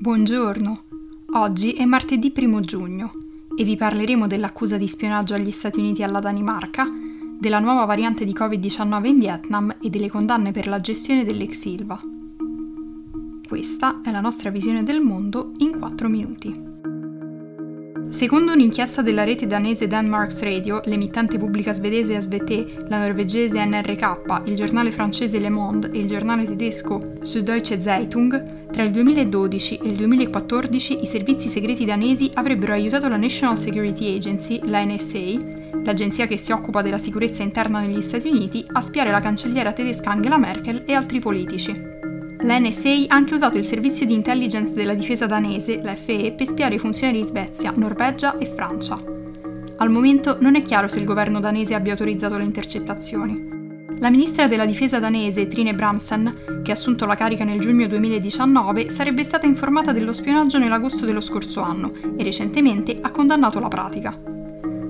Buongiorno, oggi è martedì 1 giugno e vi parleremo dell'accusa di spionaggio agli Stati Uniti e alla Danimarca, della nuova variante di Covid-19 in Vietnam e delle condanne per la gestione dell'ex Silva. Questa è la nostra visione del mondo in 4 minuti. Secondo un'inchiesta della rete danese Danmarks Radio, l'emittente pubblica svedese SVT, la norvegese NRK, il giornale francese Le Monde e il giornale tedesco Süddeutsche Zeitung, tra il 2012 e il 2014 i servizi segreti danesi avrebbero aiutato la National Security Agency, la NSA, l'agenzia che si occupa della sicurezza interna negli Stati Uniti, a spiare la cancelliera tedesca Angela Merkel e altri politici. La NSA ha anche usato il servizio di intelligence della difesa danese, la FE, per spiare i funzionari di Svezia, Norvegia e Francia. Al momento non è chiaro se il governo danese abbia autorizzato le intercettazioni. La ministra della difesa danese, Trine Bramsen, che ha assunto la carica nel giugno 2019, sarebbe stata informata dello spionaggio nell'agosto dello scorso anno e recentemente ha condannato la pratica.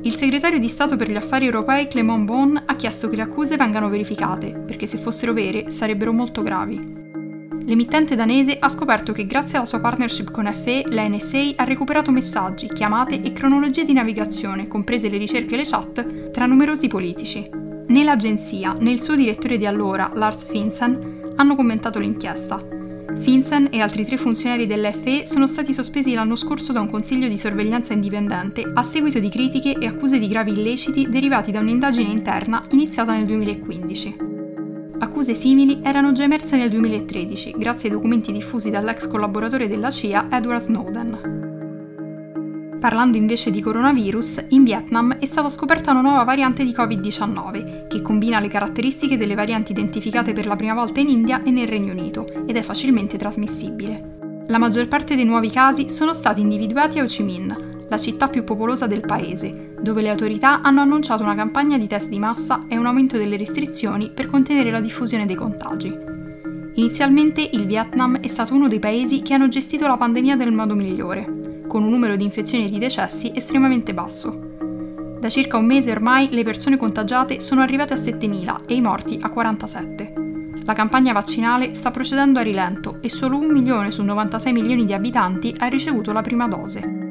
Il segretario di Stato per gli affari europei Clément Bon ha chiesto che le accuse vengano verificate, perché se fossero vere sarebbero molto gravi l'emittente danese ha scoperto che grazie alla sua partnership con FE, la NSA ha recuperato messaggi, chiamate e cronologie di navigazione, comprese le ricerche e le chat, tra numerosi politici. Né l'agenzia né il suo direttore di allora, Lars Finsen, hanno commentato l'inchiesta. Finsen e altri tre funzionari dell'FE sono stati sospesi l'anno scorso da un consiglio di sorveglianza indipendente a seguito di critiche e accuse di gravi illeciti derivati da un'indagine interna iniziata nel 2015. Accuse simili erano già emerse nel 2013 grazie ai documenti diffusi dall'ex collaboratore della CIA Edward Snowden. Parlando invece di coronavirus, in Vietnam è stata scoperta una nuova variante di Covid-19 che combina le caratteristiche delle varianti identificate per la prima volta in India e nel Regno Unito ed è facilmente trasmissibile. La maggior parte dei nuovi casi sono stati individuati a Ho Chi Minh, la città più popolosa del paese, dove le autorità hanno annunciato una campagna di test di massa e un aumento delle restrizioni per contenere la diffusione dei contagi. Inizialmente il Vietnam è stato uno dei paesi che hanno gestito la pandemia nel modo migliore, con un numero di infezioni e di decessi estremamente basso. Da circa un mese ormai le persone contagiate sono arrivate a 7.000 e i morti a 47. La campagna vaccinale sta procedendo a rilento e solo un milione su 96 milioni di abitanti ha ricevuto la prima dose.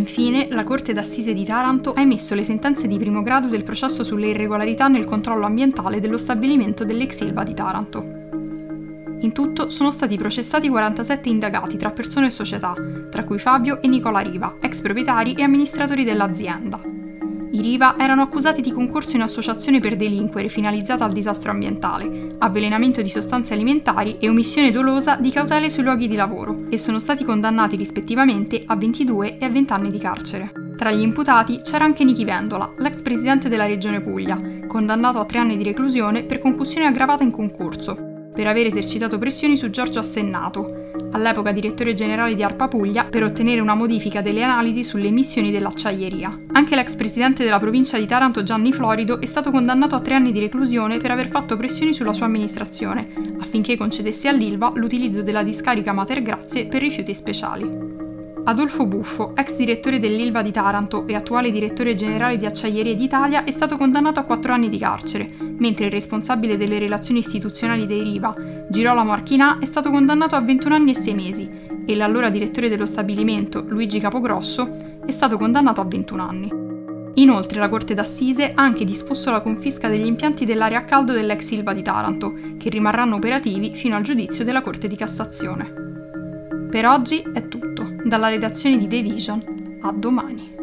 Infine, la Corte d'Assise di Taranto ha emesso le sentenze di primo grado del processo sulle irregolarità nel controllo ambientale dello stabilimento dell'ex Ilva di Taranto. In tutto sono stati processati 47 indagati tra persone e società, tra cui Fabio e Nicola Riva, ex proprietari e amministratori dell'azienda. I Riva erano accusati di concorso in associazione per delinquere finalizzata al disastro ambientale, avvelenamento di sostanze alimentari e omissione dolosa di cautele sui luoghi di lavoro e sono stati condannati rispettivamente a 22 e a 20 anni di carcere. Tra gli imputati c'era anche Nichi Vendola, l'ex presidente della regione Puglia, condannato a tre anni di reclusione per concussione aggravata in concorso, per aver esercitato pressioni su Giorgio Assennato, all'epoca direttore generale di Arpa Puglia, per ottenere una modifica delle analisi sulle emissioni dell'acciaieria. Anche l'ex presidente della provincia di Taranto Gianni Florido è stato condannato a tre anni di reclusione per aver fatto pressioni sulla sua amministrazione, affinché concedesse all'Ilva l'utilizzo della discarica Mater Grazie per rifiuti speciali. Adolfo Buffo, ex direttore dell'Ilva di Taranto e attuale direttore generale di Acciaierie d'Italia, è stato condannato a 4 anni di carcere, mentre il responsabile delle relazioni istituzionali dei Riva, Girolamo Archinà, è stato condannato a 21 anni e 6 mesi e l'allora direttore dello stabilimento, Luigi Capogrosso, è stato condannato a 21 anni. Inoltre la Corte d'Assise ha anche disposto la confisca degli impianti dell'area a caldo dell'ex Ilva di Taranto, che rimarranno operativi fino al giudizio della Corte di Cassazione. Per oggi è tutto, dalla redazione di The Vision. A domani.